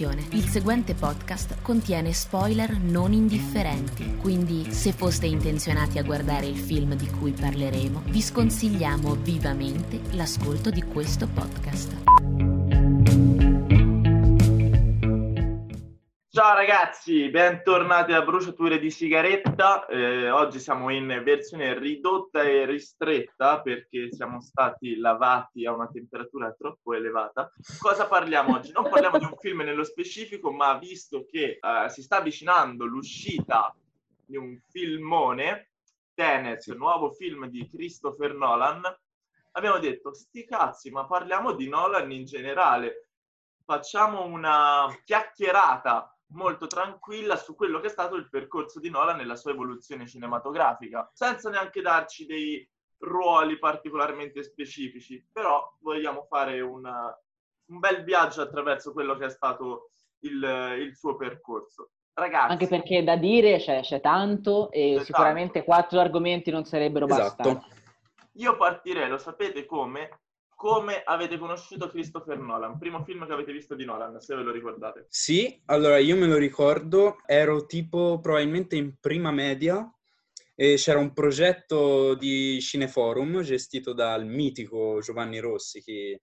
Attenzione, il seguente podcast contiene spoiler non indifferenti, quindi se foste intenzionati a guardare il film di cui parleremo, vi sconsigliamo vivamente l'ascolto di questo podcast. Ciao ragazzi, bentornati a Bruciature di Sigaretta. Eh, oggi siamo in versione ridotta e ristretta perché siamo stati lavati a una temperatura troppo elevata. Cosa parliamo oggi? Non parliamo di un film nello specifico, ma visto che eh, si sta avvicinando l'uscita di un filmone, Tenet, nuovo film di Christopher Nolan, abbiamo detto, sti cazzi, ma parliamo di Nolan in generale. Facciamo una chiacchierata molto tranquilla su quello che è stato il percorso di Nolan nella sua evoluzione cinematografica, senza neanche darci dei ruoli particolarmente specifici, però vogliamo fare una, un bel viaggio attraverso quello che è stato il, il suo percorso. Ragazzi, Anche perché da dire c'è, c'è tanto e C'è sicuramente tanto. quattro argomenti non sarebbero Esatto. bastanti. io partirei, lo sapete come? Come avete conosciuto Christopher Nolan? Primo film che avete visto di Nolan, se ve lo ricordate. Sì, allora io me lo ricordo, ero tipo probabilmente in prima media e c'era un progetto di Cineforum gestito dal mitico Giovanni Rossi, chi,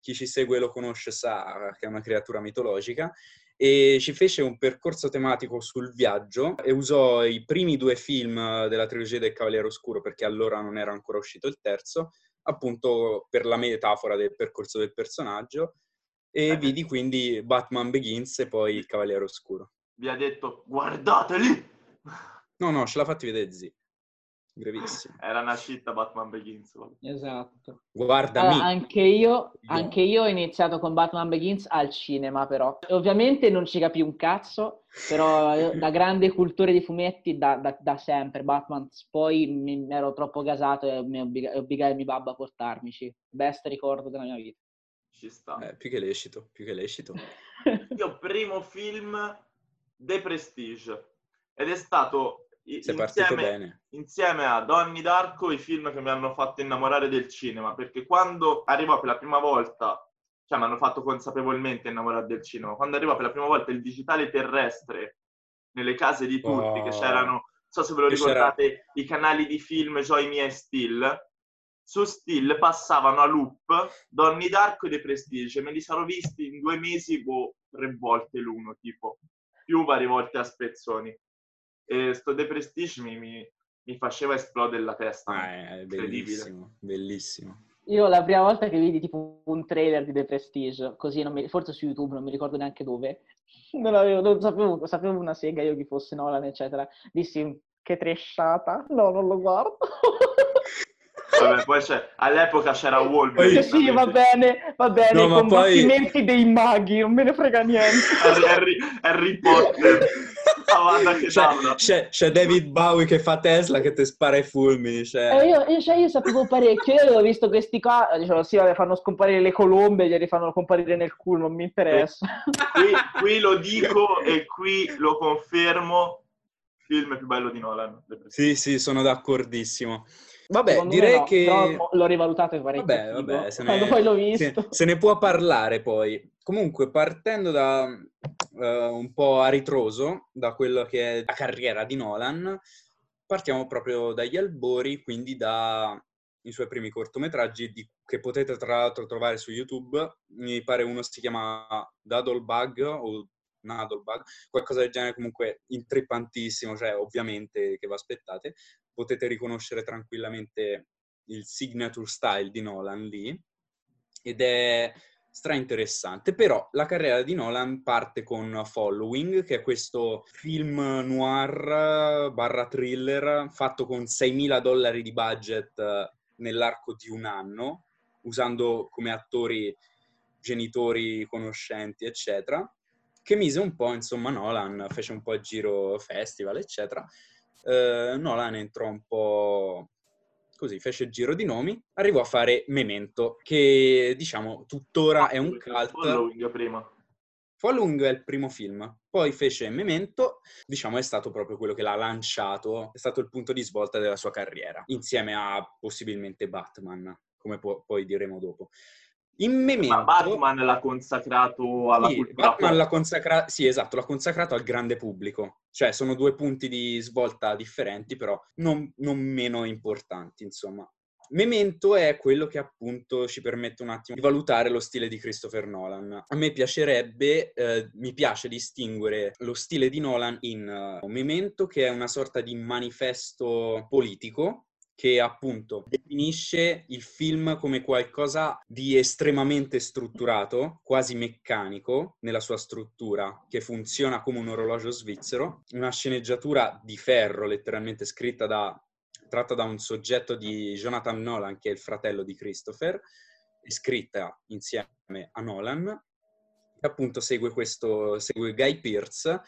chi ci segue lo conosce sa che è una creatura mitologica, e ci fece un percorso tematico sul viaggio e usò i primi due film della trilogia del Cavaliere Oscuro, perché allora non era ancora uscito il terzo, appunto per la metafora del percorso del personaggio e Eh. vidi quindi Batman Begins e poi Il Cavaliere Oscuro. Vi ha detto, guardateli! No, no, ce l'ha fatti vedere zi. Brevissimo. Era una scitta Batman Begins. Esatto. Guardami. Allora, anche, io, anche io ho iniziato con Batman Begins al cinema, però. Ovviamente non ci capì un cazzo, però io, da grande cultore di fumetti, da, da- da sempre, Batman, poi mi, mi ero troppo gasato e mi obbliga- e obbligai mio babbo a portarmici. Best ricordo della mia vita. Ci sta. Eh, più che lecito, più che lecito. Io primo film The Prestige ed è stato Sei partito insieme, bene. insieme a Donnie Darko i film che mi hanno fatto innamorare del cinema perché quando arrivò per la prima volta cioè mi hanno fatto consapevolmente innamorare del cinema quando arrivò per la prima volta il digitale terrestre nelle case di tutti Oh. che c'erano non so se ve lo Che c'era- ricordate i canali di film Joy Me e Still su Still passavano a loop Donnie Darko e The Prestige me li sarò visti in due mesi boh, tre volte l'uno tipo più varie volte a spezzoni e sto The Prestige mi, mi- mi faceva esplodere la testa Ah, è incredibile bellissimo, bellissimo. Io la prima volta che vidi tipo un trailer di The Prestige, così non mi- forse su YouTube, non mi ricordo neanche dove, non, avevo, non sapevo, sapevo una sega io chi fosse Nolan, eccetera, dissi che tresciata, no, non lo guardo. Vabbè, poi c'è, all'epoca c'era Wolverine Cioè, sì, va bene, va bene, No, i ma poi- combattimenti dei maghi, non me ne frega niente. Harry, Harry- Potter Avada che tavola. c'è, c'è David Bowie che fa Tesla che ti spara i fulmini. Cioè... E io, io- cioè, io sapevo parecchio, io avevo visto questi qua, dicevo sì, vabbè, fanno scomparire le colombe, glieli fanno comparire nel culo, non mi interessa. qui, qui lo dico e qui lo confermo film più bello di Nolan. Sì, sì, sono d'accordissimo. Vabbè, Secondo direi no, che... l'ho rivalutato parecchio. Vabbè, vabbè, se ne, poi l'ho se- visto. se ne può parlare poi. Comunque, partendo da eh, un po' a ritroso, da quello che è la carriera di Nolan, partiamo proprio dagli albori, quindi dai suoi primi cortometraggi di- che potete tra l'altro trovare su YouTube. Mi pare uno si chiama Daddlebug o Naddlebug, qualcosa del genere comunque intrippantissimo, cioè ovviamente che vi aspettate. Potete riconoscere tranquillamente il signature style di Nolan lì ed è stra interessante. Però la carriera di Nolan parte con Following, che è questo film noir barra thriller fatto con 6.000 dollari di budget eh, nell'arco di un anno, usando come attori genitori conoscenti, eccetera, che mise un po', insomma, Nolan fece un po' il giro festival, eccetera. Eh, Nolan entrò un po' così, fece il giro di nomi, arrivò a fare Memento, che diciamo tuttora è un cult. Following prima. Following è il primo film, poi fece Memento, diciamo è stato proprio quello che l'ha lanciato, è stato il punto di svolta della sua carriera, insieme a possibilmente Batman, come po- poi diremo dopo. In Memento... Ma Batman l'ha consacrato alla sì, cultura Batman pop. l'ha consacra- sì, esatto, l'ha consacrato al grande pubblico. Cioè, sono due punti di svolta differenti, però non, non meno importanti, insomma. Memento è quello che appunto ci permette un attimo di valutare lo stile di Christopher Nolan. A me piacerebbe, eh, mi piace distinguere lo stile di Nolan in uh, Memento, che è una sorta di manifesto politico che appunto definisce il film come qualcosa di estremamente strutturato, quasi meccanico nella sua struttura, che funziona come un orologio svizzero, una sceneggiatura di ferro, letteralmente scritta da tratta da un soggetto di Jonathan Nolan, che è il fratello di Christopher, e scritta insieme a Nolan, che appunto segue, questo, segue Guy Pearce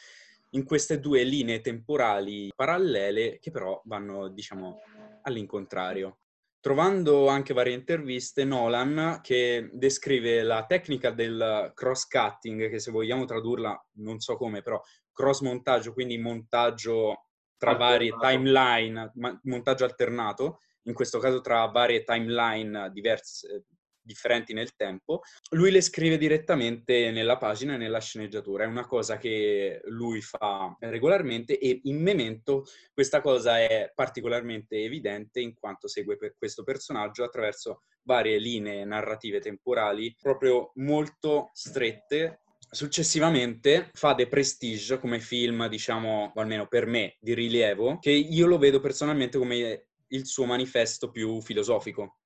in queste due linee temporali parallele che però vanno, diciamo, all'incontrario. Trovando anche varie interviste, Nolan, che descrive la tecnica del cross-cutting, che se vogliamo tradurla, non so come, però cross-montaggio, quindi montaggio tra varie timeline, montaggio alternato, in questo caso tra varie timeline diverse, differenti nel tempo, lui le scrive direttamente nella pagina e nella sceneggiatura. È una cosa che lui fa regolarmente e in Memento questa cosa è particolarmente evidente in quanto segue per questo personaggio attraverso varie linee narrative temporali proprio molto strette Successivamente fa The Prestige come film, diciamo, almeno per me, di rilievo, che io lo vedo personalmente come il suo manifesto più filosofico.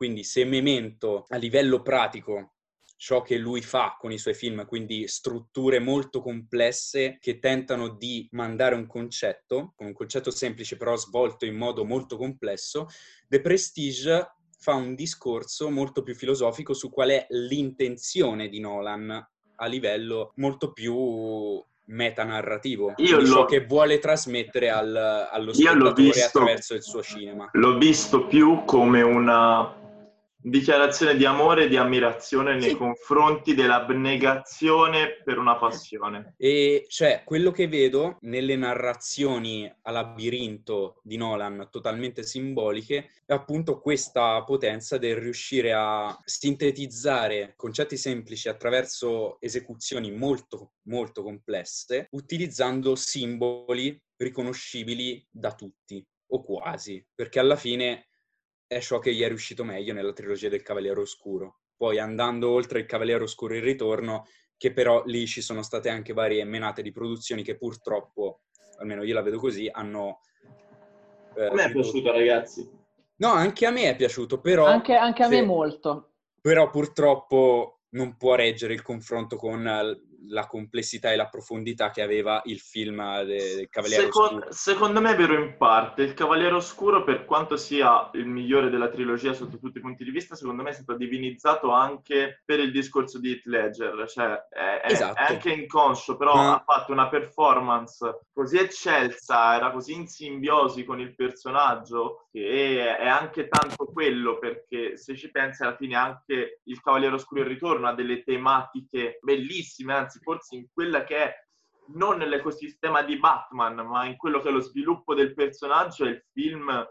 Quindi se Memento a livello pratico ciò che lui fa con i suoi film, quindi strutture molto complesse che tentano di mandare un concetto, un concetto semplice però svolto in modo molto complesso, The Prestige fa un discorso molto più filosofico su qual è l'intenzione di Nolan a livello molto più metanarrativo, Io ciò che vuole trasmettere al- allo spettatore visto- attraverso il suo cinema. L'ho visto più come una dichiarazione di amore e di ammirazione nei Sì. confronti dell'abnegazione per una passione. E cioè, quello che vedo nelle narrazioni a labirinto di Nolan, totalmente simboliche, è appunto questa potenza del riuscire a sintetizzare concetti semplici attraverso esecuzioni molto, molto complesse, utilizzando simboli riconoscibili da tutti, o quasi, perché alla fine è ciò che gli è riuscito meglio nella trilogia del Cavaliere Oscuro. Poi andando oltre il Cavaliere Oscuro il ritorno, che però lì ci sono state anche varie menate di produzioni che purtroppo, almeno io la vedo così, hanno... eh, A me è ridotto- piaciuto, ragazzi. No, anche a me è piaciuto, però... Anche, anche a me se- molto. Però purtroppo non può reggere il confronto con eh, la complessità e la profondità che aveva il film de- del Cavaliere Secon- Oscuro. secondo me è vero in parte. Il Cavaliere Oscuro, per quanto sia il migliore della trilogia sotto tutti i punti di vista, secondo me è stato divinizzato anche per il discorso di Heath Ledger. Cioè, è, Esatto. è anche inconscio, però Ma- ha fatto una performance così eccelsa, era così in simbiosi con il personaggio, che è anche tanto quello, perché se ci pensi alla fine anche il Cavaliere Oscuro il Ritorno ha delle tematiche bellissime, anzi forse in quella che è non nell'ecosistema di Batman, ma in quello che è lo sviluppo del personaggio, è il film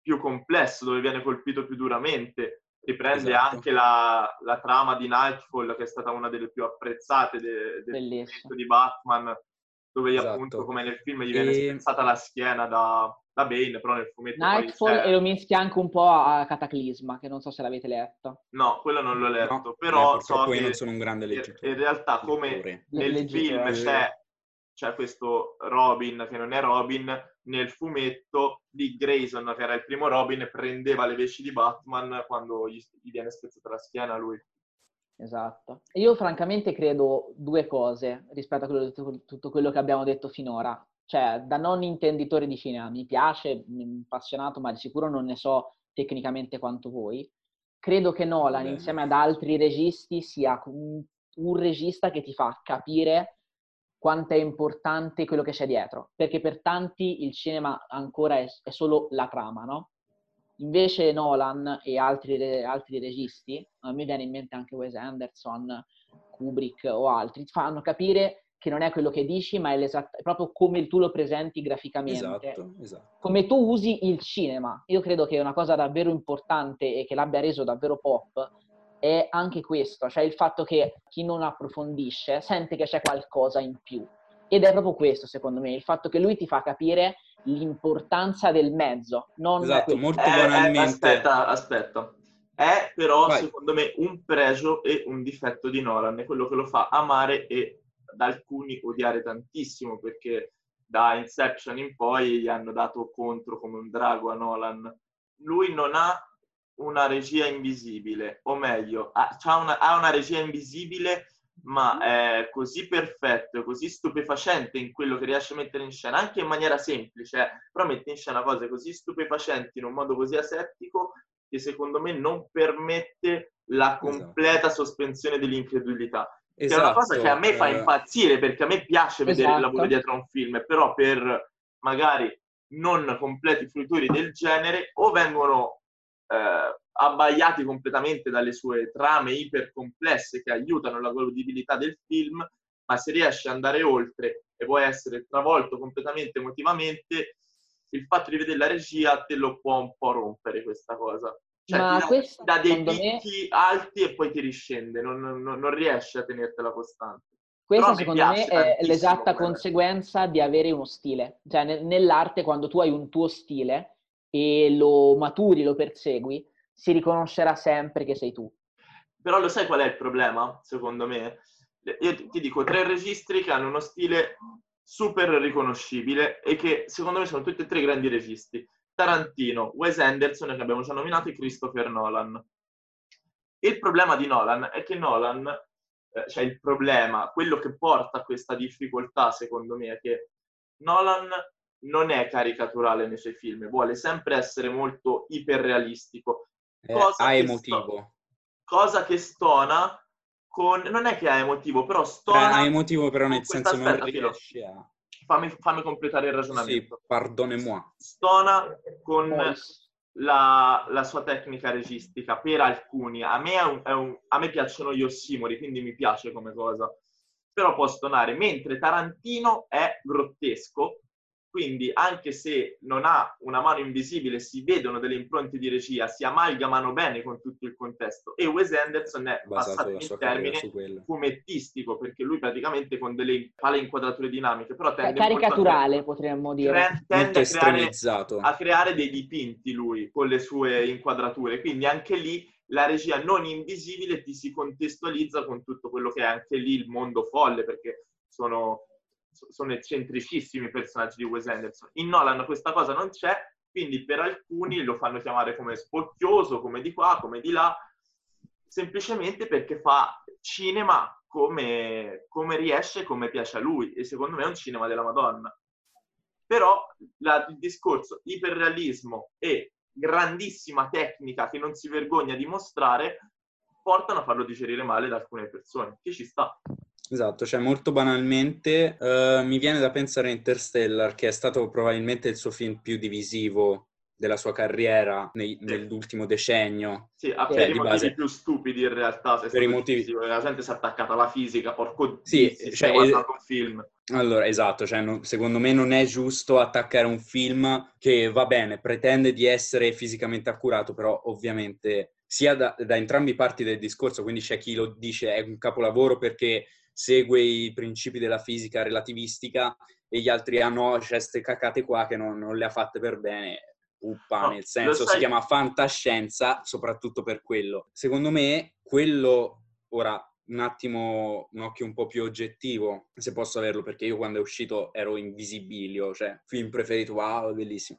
più complesso, dove viene colpito più duramente. Riprende Esatto. anche la, la trama di Nightfall, che è stata una delle più apprezzate de- del di Batman, dove Esatto. appunto, come nel film, gli viene E- spezzata la schiena da, da Bane, però nel fumetto poi Nightfall c'è- e lo mischia anche un po' a Cataclisma, che non so se l'avete letto. No, quello non l'ho letto, No, però eh, so io che non sono un grande in- leggetore. in realtà come nel Leggitore. film c'è, c'è questo Robin che non è Robin, nel fumetto Dick Grayson, che era il primo Robin, prendeva le veci di Batman quando gli, gli viene spezzata la schiena a lui. Esatto. Io francamente credo due cose rispetto a quello- tutto quello che abbiamo detto finora. Cioè, da non intenditore di cinema, mi piace, mi è appassionato, ma di sicuro non ne so tecnicamente quanto voi. Credo che Nolan, Bene. insieme ad altri registi, sia un, un regista che ti fa capire quanto è importante quello che c'è dietro. Perché per tanti il cinema ancora è, è solo la trama, no? Invece Nolan e altri, altri registi, a me viene in mente anche Wes Anderson, Kubrick o altri, ti fanno capire che non è quello che dici, ma è, è proprio come tu lo presenti graficamente, Esatto, esatto. come tu usi il cinema. Io credo che una cosa davvero importante e che l'abbia reso davvero pop è anche questo, cioè il fatto che chi non approfondisce sente che c'è qualcosa in più. Ed è proprio questo, secondo me, il fatto che lui ti fa capire l'importanza del mezzo. Non esatto, quel... molto Eh, eh, banalmente. aspetta, aspetta. È però, Vai. secondo me, un pregio e un difetto di Nolan, è quello che lo fa amare e da alcuni odiare tantissimo, perché da Inception in poi gli hanno dato contro come un drago a Nolan. Lui non ha una regia invisibile, o meglio, ha, una, ha una regia invisibile, ma è così perfetto, così stupefacente in quello che riesce a mettere in scena, anche in maniera semplice, eh, però mette in scena cose così stupefacenti in un modo così asettico che secondo me non permette la completa sospensione dell'incredulità. Che è una cosa che a me fa eh, impazzire perché a me piace vedere il Esatto. lavoro dietro a un film, però per magari non completi fruitori del genere o vengono eh, abbagliati completamente dalle sue trame ipercomplesse che aiutano la godibilità del film, ma se riesci ad andare oltre e vuoi essere travolto completamente emotivamente, il fatto di vedere la regia te lo può un po' rompere questa cosa. Cioè, Ma questo, dà dei secondo me- picchi alti e poi ti riscende, non, non, non riesci a tenertela costante. Questa Però secondo me è l'esatta come- conseguenza di avere uno stile. Cioè ne- nell'arte quando tu hai un tuo stile e lo maturi, lo persegui, si riconoscerà sempre che sei tu. Però lo sai qual è il problema, secondo me? Io ti dico tre registri che hanno uno stile super riconoscibile e che secondo me sono tutti e tre grandi registi. Tarantino, Wes Anderson, che abbiamo già nominato, e Christopher Nolan. Il problema di Nolan è che Nolan, eh, cioè il problema, quello che porta a questa difficoltà, secondo me, è che Nolan non è caricaturale nei suoi film, vuole sempre essere molto iperrealistico, è cosa a che emotivo. cosa che stona con... Non è che ha emotivo, però Cioè, stona... a emotivo però nel senso non riesce a... fammi, fammi completare il Sì, ragionamento. pardonnez-moi. Stona con la, la sua tecnica registica per alcuni. A me, è un- è un- a me piacciono gli ossimori, quindi mi piace come cosa. Però può stonare. Mentre Tarantino è grottesco, quindi anche se non ha una mano invisibile, si vedono delle impronte di regia, si amalgamano bene con tutto il contesto. E Wes Anderson è, Basato sua carriera termine, fumettistico, perché lui praticamente con delle fa le inquadrature dinamiche, però tende molto a- Caricaturale potremmo dire. cre- tende a creare, a creare dei dipinti lui con le sue inquadrature, quindi anche lì la regia non invisibile ti si contestualizza con tutto quello che è anche lì il mondo folle, perché sono, sono eccentricissimi i personaggi di Wes Anderson. In Nolan questa cosa non c'è, quindi per alcuni lo fanno chiamare come spocchioso, come di qua, come di là, semplicemente perché fa cinema come, come riesce, come piace a lui, e secondo me è un cinema della Madonna. Però la- il discorso iperrealismo e grandissima tecnica che non si vergogna di mostrare portano a farlo digerire male da alcune persone, che ci sta. Esatto, cioè molto banalmente eh, mi viene da pensare a Interstellar, che è stato probabilmente il suo film più divisivo della sua carriera nei- nell'ultimo decennio. Sì, a Cioè, per i motivi base- più stupidi in realtà, se è Per i stato motivi- decisivo, la gente si è attaccata alla fisica, porco Sì, Dio, cioè, stai guardando un film. Allora, esatto, cioè, non- secondo me non è giusto attaccare un film che va bene, pretende di essere fisicamente accurato, però ovviamente sia da, da entrambi i parti del discorso, quindi c'è chi lo dice è un capolavoro perché segue i principi della fisica relativistica e gli altri ah no, c'è queste cacate qua che non, non le ha fatte per bene. Uppa, No, nel senso si chiama fantascienza soprattutto per quello. Secondo me quello, ora un attimo, un occhio un po' più oggettivo, se posso averlo, perché io quando è uscito ero in visibilio, cioè film preferito, wow, bellissimo.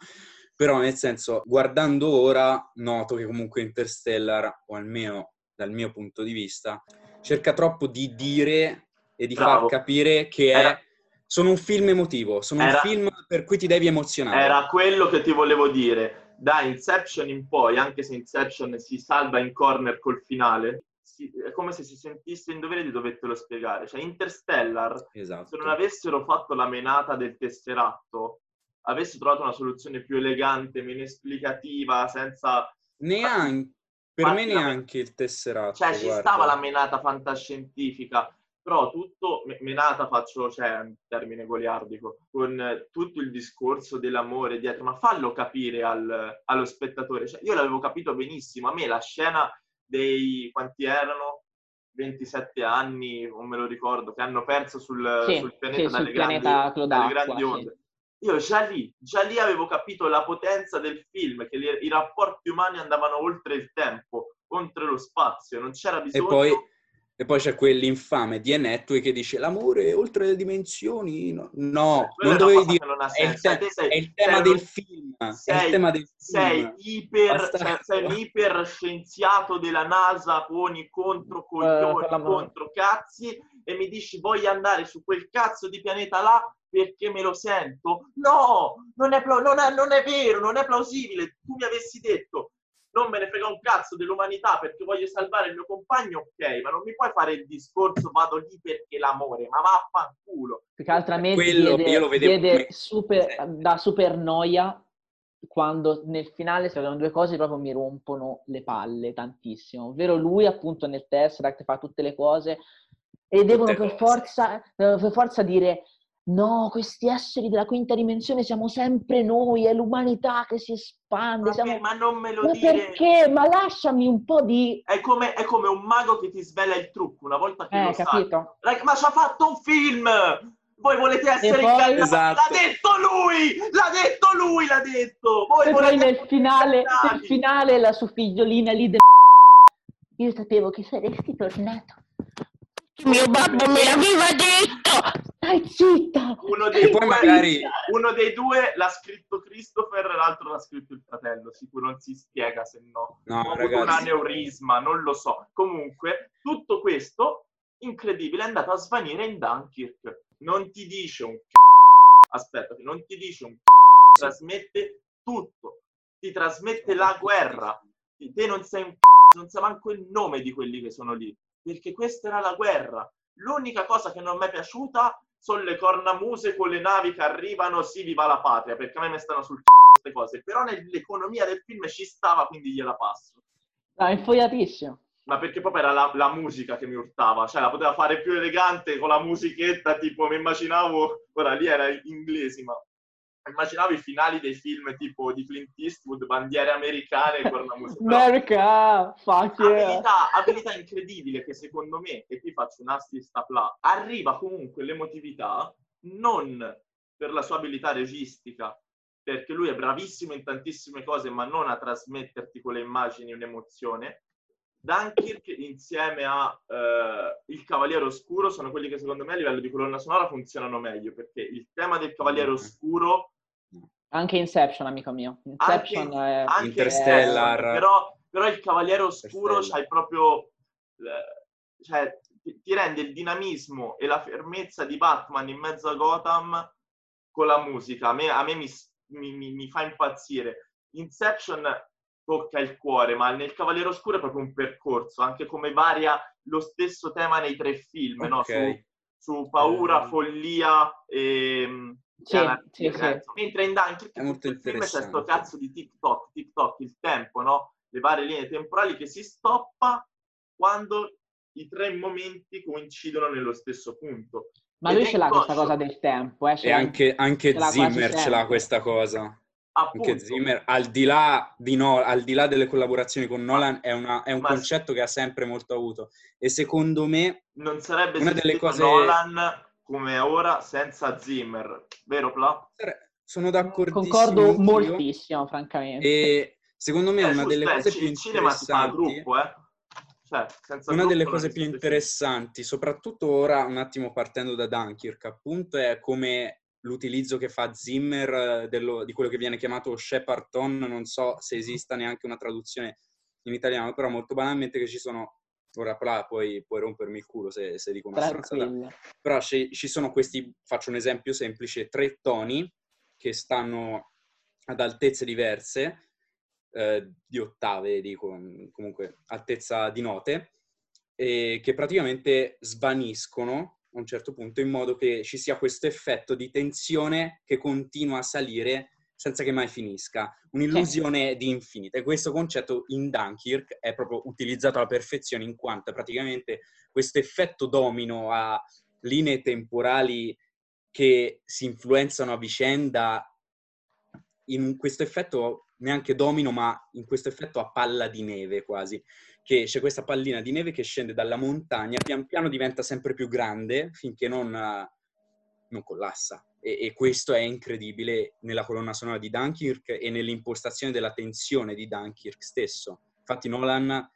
Però nel senso, guardando ora, noto che comunque Interstellar, o almeno dal mio punto di vista, cerca troppo di dire e di Bravo. far capire che è... Era- Sono un film emotivo, sono Era- un film per cui ti devi emozionare. Era quello che ti volevo dire. Da Inception in poi, anche se Inception si salva in corner col finale, si- è come se si sentisse in dovere di dovertelo spiegare. Cioè, Interstellar, Esatto. se non avessero fatto la menata del tesseratto, avesse trovato una soluzione più elegante, meno esplicativa, senza... Neanche, per me neanche il tesserato. Cioè, ci guarda. stava la menata fantascientifica, però tutto, me- menata faccio, cioè, un termine goliardico, con tutto il discorso dell'amore dietro, ma fallo capire al- allo spettatore. Cioè, io l'avevo capito benissimo, a me la scena dei quanti erano? 27 anni, non me lo ricordo, che hanno perso sul, Sì, sul pianeta sì, dalle, sul grandi, pianeta dalle grandi sì. onde. Io già lì, già lì avevo capito la potenza del film, che li- i rapporti umani andavano oltre il tempo, oltre lo spazio, non c'era E bisogno... poi, e poi c'è quell'infame di Enetway che dice l'amore è oltre le dimensioni. No, no, Quella non è dovevi dire. non È il, senso. te- sei- è il tema sei del film. è sei- il tema del sei film. iper, Basta- cioè, sei un iper scienziato della NASA con i contro coglioni, la mano. contro cazzi e mi dici voglio andare su quel cazzo di pianeta là perché me lo sento? No, non è, pla- non è- non è vero, non è plausibile. Tu mi avessi detto non me ne frega un cazzo dell'umanità perché voglio salvare il mio compagno, ok, ma non mi puoi fare il discorso vado lì perché l'amore, ma vaffanculo. Più che altro a me Quello diede, io lo vedevo super- da super noia quando nel finale si vedono due cose che proprio mi rompono le palle tantissimo. Ovvero lui appunto nel Tesseract fa tutte le cose e devono per forza, devono per forza dire no, questi esseri della quinta dimensione siamo sempre noi, è l'umanità che si espande. Ma, siamo- ma non me lo Ma dire. perché? Ma lasciami un po' di... È come, è come un mago che ti svela il trucco una volta che Eh, lo sa. capito? Raga, Ma ci ha fatto un film! Voi volete essere poi- ingannati? Esatto. L'ha detto lui! L'ha detto lui, l'ha detto! Voi E poi nel finale, nel finale la sua figliolina lì de... Io sapevo che saresti tornato. Mio babbo me l'aveva detto! Stai zitta! Uno dei, E poi due, magari uno dei due l'ha scritto Christopher e l'altro l'ha scritto il fratello. Sicuro non si spiega se no. No, Ho avuto un aneurisma, non lo so. Comunque, tutto questo, incredibile, è andato a svanire in Dunkirk. Non ti dice un c***o. Aspetta, non ti dice un c***o. Trasmette tutto. Ti trasmette la guerra. Te non sei un c***o, non sai manco il nome di quelli che sono lì. Perché questa era la guerra. L'unica cosa che non mi è piaciuta sono le cornamuse con le navi che arrivano, sì, viva la patria, perché a me mi stanno sul c***o queste cose. Però nell'economia del film ci stava, quindi gliela passo No, è infogliatissimo. ma perché proprio era la, la musica che mi urtava, cioè la poteva fare più elegante con la musichetta, tipo mi immaginavo, ora lì era in inglesi, ma immaginavo i finali dei film tipo di Clint Eastwood, bandiere americane musica. Però America! Fuck yeah! abilità, abilità incredibile che secondo me, e qui faccio un assist apla, arriva comunque l'emotività non per la sua abilità registica, perché lui è bravissimo in tantissime cose, ma non a trasmetterti con le immagini un'emozione. Dunkirk insieme a eh, Il Cavaliere Oscuro sono quelli che secondo me a livello di colonna sonora funzionano meglio, perché il tema del Cavaliere Mm. Oscuro Anche Inception, amico mio. Inception Anche- è... anche Interstellar. Inception, però, però il Cavaliere Oscuro c'hai proprio cioè, ti, rende il dinamismo e la fermezza di Batman in mezzo a Gotham con la musica. A me, a me mi, mi- mi- mi fa impazzire. Inception tocca il cuore, ma nel Cavaliere Oscuro è proprio un percorso, anche come varia lo stesso tema nei tre film, no? Ok. Su, su paura, Eh. follia e, Sì, anarchia, sì, sì. Mentre in Dunkirk È molto tutto il film c'è sto interessante. cazzo di TikTok, TikTok, il tempo, no? Le varie linee temporali che si stoppa quando i tre momenti coincidono nello stesso punto. Ma Ed lui ce l'ha questa cosa del tempo, eh? E anche, anche ce Zimmer ce l'ha questa cosa. Appunto, Anche Zimmer, al di là, di no, al di là delle collaborazioni con Nolan, è, una- è un Ma- concetto che ha sempre molto avuto. E secondo me, non sarebbe una delle cose- Nolan come è ora senza Zimmer, vero Pla? sono d'accordissimo. Concordo anch'io. moltissimo, francamente. E secondo me Eh, una giusto, delle eh, cose più cinema si fa a interessanti... gruppo, eh. Cioè, Una delle cose più interessanti, soprattutto ora, un attimo partendo da Dunkirk, appunto, è come l'utilizzo che fa Zimmer eh, dello- di quello che viene chiamato Shepperton, non so se esista neanche una traduzione in italiano, però molto banalmente che ci sono, ora Pla, puoi, puoi rompermi il culo se, se dico una stronzata, però ci, ci sono questi, faccio un esempio semplice, tre toni che stanno ad altezze diverse, eh, di ottave, dico, mm, comunque altezza di note, e che praticamente svaniscono a un certo punto in modo che ci sia questo effetto di tensione che continua a salire senza che mai finisca, un'illusione di infinito. E questo concetto in Dunkirk è proprio utilizzato alla perfezione in quanto praticamente questo effetto domino a linee temporali che si influenzano a vicenda in questo effetto neanche domino, ma in questo effetto a palla di neve quasi, che c'è questa pallina di neve che scende dalla montagna, pian piano diventa sempre più grande finché non, non collassa. E, e questo è incredibile nella colonna sonora di Dunkirk e nell'impostazione della tensione di Dunkirk stesso. Infatti Nolan,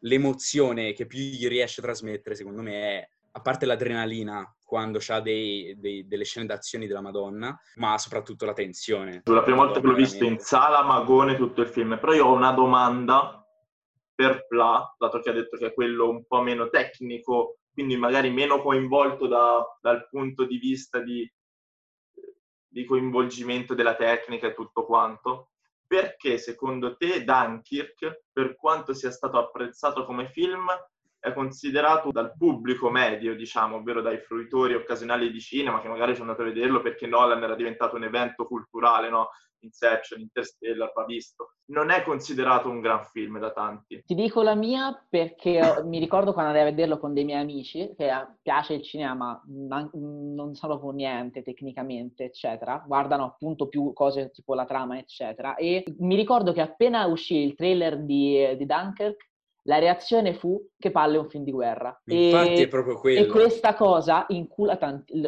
l'emozione che più gli riesce a trasmettere, secondo me, è, a parte l'adrenalina, quando dei, delle scene d'azione della Madonna, ma soprattutto la tensione. La prima volta che l'ho visto in sala, magone tutto il film, però io ho una domanda per Pla, dato che ha detto che è quello un po' meno tecnico, quindi magari meno coinvolto da, dal punto di vista di, di coinvolgimento della tecnica e tutto quanto perché secondo te Dunkirk, per quanto sia stato apprezzato come film, è considerato dal pubblico medio, diciamo, ovvero dai fruitori occasionali di cinema che magari sono andati a vederlo perché Nolan era diventato un evento culturale, no? Inception, Interstellar, va visto. Non è considerato un gran film da tanti. Ti dico la mia perché mi ricordo quando andai a vederlo con dei miei amici, che piace il cinema, ma non sanno proprio niente tecnicamente, eccetera. Guardano appunto più cose tipo la trama, eccetera. E mi ricordo che appena uscì il trailer di, di Dunkirk, la reazione fu che palle è un film di guerra. Infatti e, è proprio quello. E questa cosa incula tanti,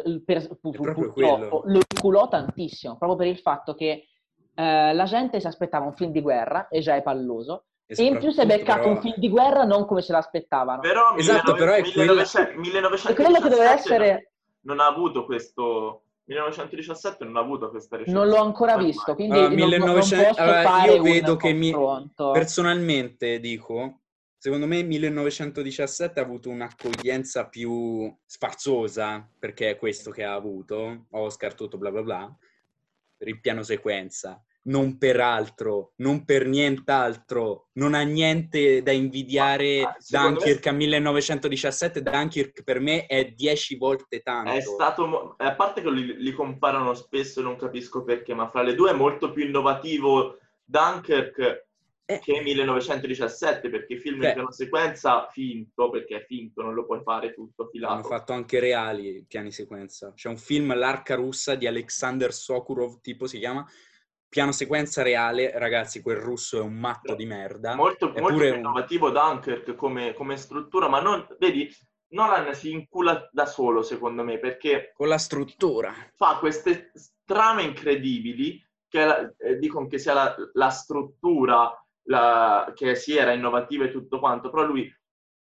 purtroppo lo inculò tantissimo, proprio per il fatto che eh, la gente si aspettava un film di guerra e già è palloso. E, e in più si è beccato però... un film di guerra non come se l'aspettavano. Però, esatto, 19... però è 19... 1917 quello che deve essere... non ha avuto questo 1917 non ha avuto questa ricerca. Non l'ho ancora visto, quindi allora, non, 1900... non allora, io vedo che mi... personalmente dico Secondo me 1917 ha avuto un'accoglienza più sfarzosa, perché è questo che ha avuto, Oscar, tutto bla bla bla, per il piano sequenza. Non per altro, non per nient'altro, non ha niente da invidiare ah, Dunkirk me... a 1917. Dunkirk per me è dieci volte tanto. È stato, a parte che li, li comparano spesso, non capisco perché, ma fra le due è molto più innovativo Dunkirk eh. che 1917, perché il film Beh. in piano sequenza finto, perché è finto, non lo puoi fare tutto filato. Hanno fatto anche reali piani sequenza. C'è un film, L'arca russa di Alexander Sokurov, tipo si chiama, piano sequenza reale, ragazzi, quel russo è un matto di merda. Molto, molto più innovativo un... Dunkirk come, come struttura, ma non, vedi, Nolan si incula da solo, secondo me, perché... Con la struttura. Fa queste trame incredibili, che eh, dicono che sia la, la struttura la, che sì, era innovativa e tutto quanto, però lui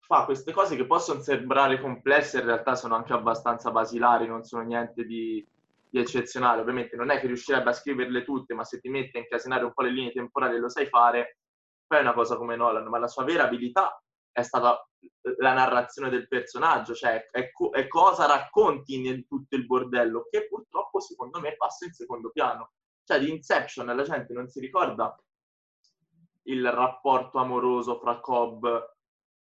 fa queste cose che possono sembrare complesse, in realtà sono anche abbastanza basilari, non sono niente di, di eccezionale. Ovviamente non è che riuscirebbe a scriverle tutte, ma se ti metti a incasinare un po' le linee temporali e lo sai fare, fai una cosa come Nolan, ma la sua vera abilità è stata la narrazione del personaggio, cioè è, è cosa racconti in tutto il bordello, che purtroppo secondo me passa in secondo piano. Cioè di Inception la gente non si ricorda il rapporto amoroso fra Cobb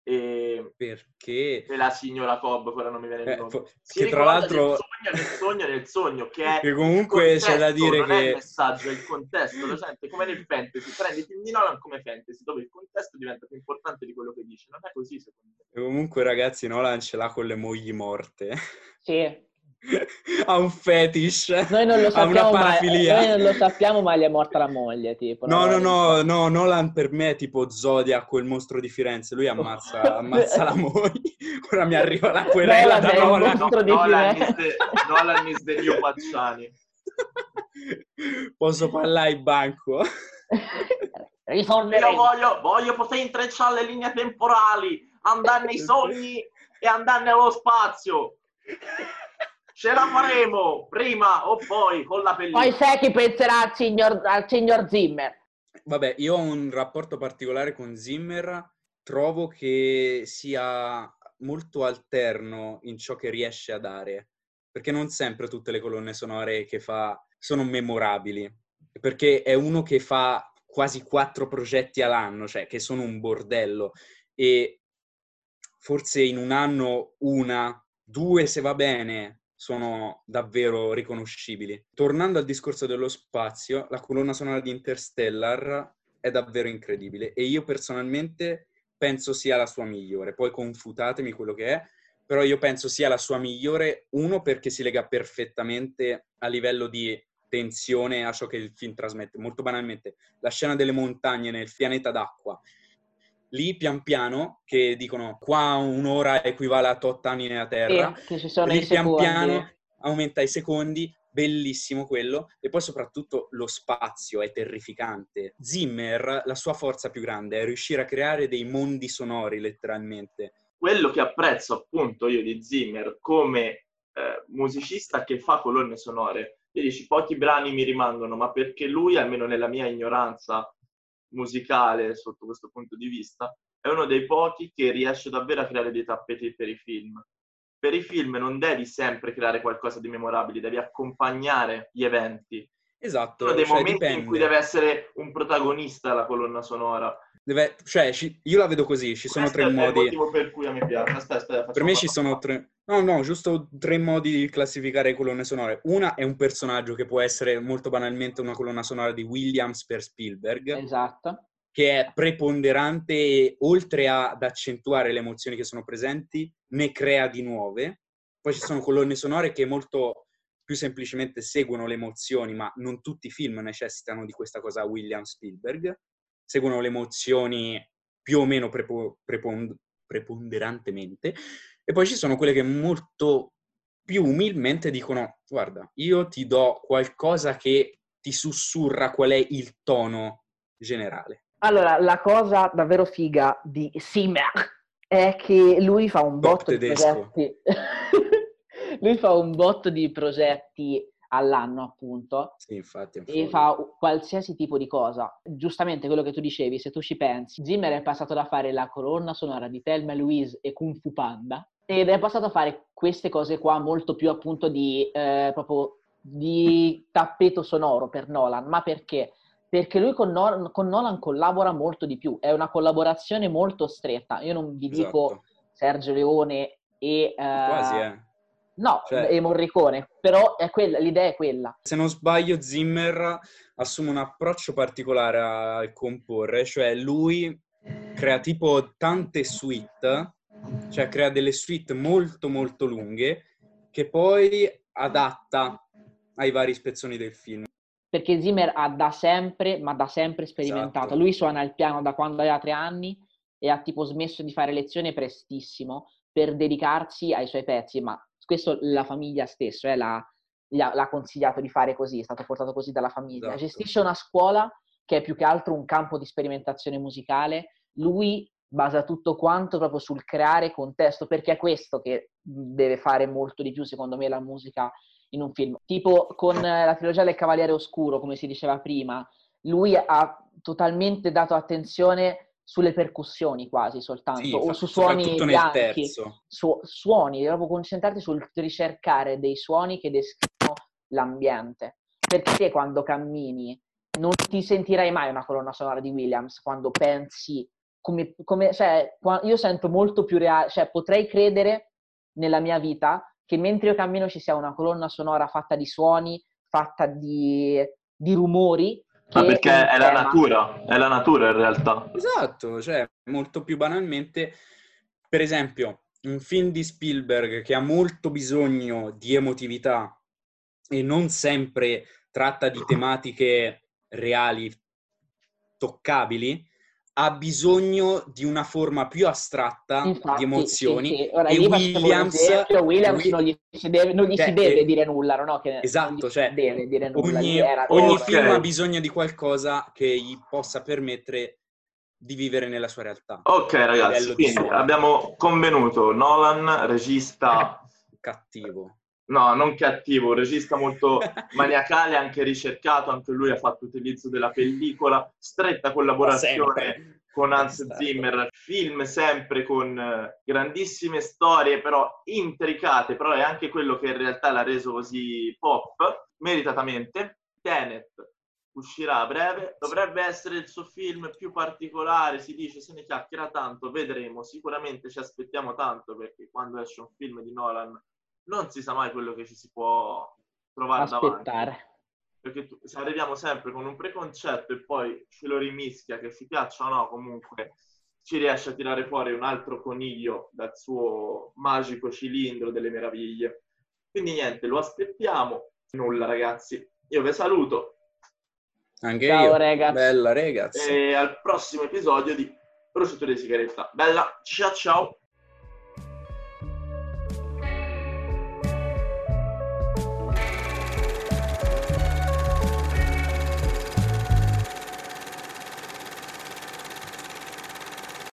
e, Perché? e la signora Cobb, quella non mi viene il eh, nome. fo- che tra l'altro... Nel sogno, nel sogno, nel sogno, che è... Che comunque c'è da dire non che... è il messaggio, è il contesto, la gente, come nel fantasy, prendi di Nolan come fantasy, dove il contesto diventa più importante di quello che dice. Non è così, secondo me. E comunque, ragazzi, Nolan ce l'ha con le mogli morte. Sì, ha un fetish, noi non lo sappiamo, ha una parafilia. Ma, noi non lo sappiamo, ma gli è morta la moglie. Tipo, no, no, no, no, Nolan per me è tipo Zodiac, quel mostro di Firenze. Lui ammazza, ammazza la moglie. Ora mi arriva la querela da Nolan. No, Nolan, is the, Nolan is the new Pacciani. Posso parlare in banco? Io voglio, voglio poter intrecciare le linee temporali, andare nei sogni e andare nello spazio. Ce la faremo prima o poi con la pellicola. Poi sai chi penserà al signor, al signor Zimmer. Vabbè, io ho un rapporto particolare con Zimmer. Trovo che sia molto alterno in ciò che riesce a dare. Perché non sempre tutte le colonne sonore che fa sono memorabili. Perché è uno che fa quasi quattro progetti all'anno, cioè che sono un bordello. E forse in un anno una, due se va bene, sono davvero riconoscibili. Tornando al discorso dello spazio, la colonna sonora di Interstellar è davvero incredibile e io personalmente penso sia la sua migliore. Poi confutatemi quello che è, però io penso sia la sua migliore, uno perché si lega perfettamente a livello di tensione a ciò che il film trasmette. Molto banalmente, la scena delle montagne nel pianeta d'acqua lì pian piano, che dicono qua un'ora equivale a tot anni nella Terra, Sì, che ci sono lì i pian secondi. piano aumenta i secondi, bellissimo quello, e poi soprattutto lo spazio è terrificante. Zimmer, la sua forza più grande è riuscire a creare dei mondi sonori, letteralmente. Quello che apprezzo appunto io di Zimmer come eh, musicista che fa colonne sonore, e dici pochi brani mi rimangono, ma perché lui, almeno nella mia ignoranza musicale sotto questo punto di vista, è uno dei pochi che riesce davvero a creare dei tappeti per i film. Per i film non devi sempre creare qualcosa di memorabile, devi accompagnare gli eventi. Esatto, Sono dei cioè, momenti in dipende. cui deve essere un protagonista la colonna sonora. Deve- cioè, ci- io la vedo così, ci sono Questo tre modi. motivo per cui a me piace. Aspetta, aspetta, Per me ci sono tre... No, no, giusto tre modi di classificare colonne sonore. Una è un personaggio che può essere molto banalmente una colonna sonora di Williams per Spielberg, Esatto. che è preponderante e oltre ad accentuare le emozioni che sono presenti, ne crea di nuove. Poi ci sono colonne sonore che molto più semplicemente seguono le emozioni, ma non tutti i film necessitano di questa cosa Williams Spielberg. Seguono le emozioni più o meno prepo- prepon- preponderantemente. E poi ci sono quelle che molto più umilmente dicono: Guarda, io ti do qualcosa che ti sussurra qual è il tono generale. Allora, la cosa davvero figa di Zimmer è che lui fa un Doc botto di tedesco. progetti. lui fa un botto di progetti all'anno, appunto, Sì, infatti. e fa qualsiasi tipo di cosa. Giustamente quello che tu dicevi, se tu ci pensi, Zimmer è passato da fare la colonna sonora di Thelma Louise e Kung Fu Panda ed è passato a fare queste cose qua molto più appunto di eh, proprio di tappeto sonoro per Nolan. Ma perché? Perché lui con, Nol- con Nolan collabora molto di più, è una collaborazione molto stretta. Io non vi dico Esatto. Sergio Leone e... eh, Quasi, eh. No, Cioè- e Morricone, però è quella, l'idea è quella. Se non sbaglio, Zimmer assume un approccio particolare al comporre, cioè lui crea tipo tante suite, cioè crea delle suite molto molto lunghe che poi adatta ai vari spezzoni del film. perché Zimmer ha da sempre, ma da sempre sperimentato. Esatto. Lui suona il piano da quando aveva tre anni e ha tipo smesso di fare lezione prestissimo per dedicarsi ai suoi pezzi, ma questo la famiglia stesso eh, l'ha, l'ha consigliato di fare così, è stato portato così dalla famiglia. Esatto. Gestisce una scuola che è più che altro un campo di sperimentazione musicale. Lui basa tutto quanto proprio sul creare contesto, perché è questo che deve fare molto di più, secondo me, la musica in un film. Tipo con eh, la trilogia del Cavaliere Oscuro, come si diceva prima, lui ha totalmente dato attenzione sulle percussioni quasi soltanto, Sì, o su suoni bianchi, su- suoni, proprio concentrarti sul ricercare dei suoni che descrivono l'ambiente. Perché te quando cammini non ti sentirai mai una colonna sonora di Williams quando pensi come, come- cioè, io sento molto più reale, cioè potrei credere nella mia vita che mentre io cammino ci sia una colonna sonora fatta di suoni, fatta di, di rumori. Ma perché un è la tema- natura, è la natura in realtà. Esatto, cioè molto più banalmente, per esempio, un film di Spielberg che ha molto bisogno di emotività e non sempre tratta di tematiche reali, toccabili, ha bisogno di una forma più astratta Infatti, di emozioni sì, sì. Ora, e Williams, esempio, Williams Wi- non gli si deve, non gli Cioè, si deve eh, dire nulla, no? Che non esatto, gli si cioè, deve dire nulla. ogni, ogni film ha bisogno di qualcosa che gli possa permettere di vivere nella sua realtà. Ok ragazzi, di quindi abbiamo convenuto Nolan, regista, Cattivo. No, non cattivo, un regista molto maniacale, anche ricercato, anche lui ha fatto utilizzo della pellicola, stretta collaborazione Sempre. con Hans. Zimmer, film sempre con eh, grandissime storie, però intricate, però è anche quello che in realtà l'ha reso così pop, meritatamente. Tenet uscirà a breve, dovrebbe essere il suo film più particolare, si dice, se ne chiacchiera tanto, vedremo, sicuramente ci aspettiamo tanto perché quando esce un film di Nolan non si sa mai quello che ci si può trovare davanti aspettare. perché tu- se arriviamo sempre con un preconcetto e poi ce lo rimischia, che ci piaccia o no, comunque ci riesce a tirare fuori un altro coniglio dal suo magico cilindro delle meraviglie. Quindi niente, lo aspettiamo. Nulla ragazzi, io vi saluto Anche Ciao, io. ragazzi. Bella, ragazzi. e al prossimo episodio di bruciatore di sigaretta. Bella, ciao ciao!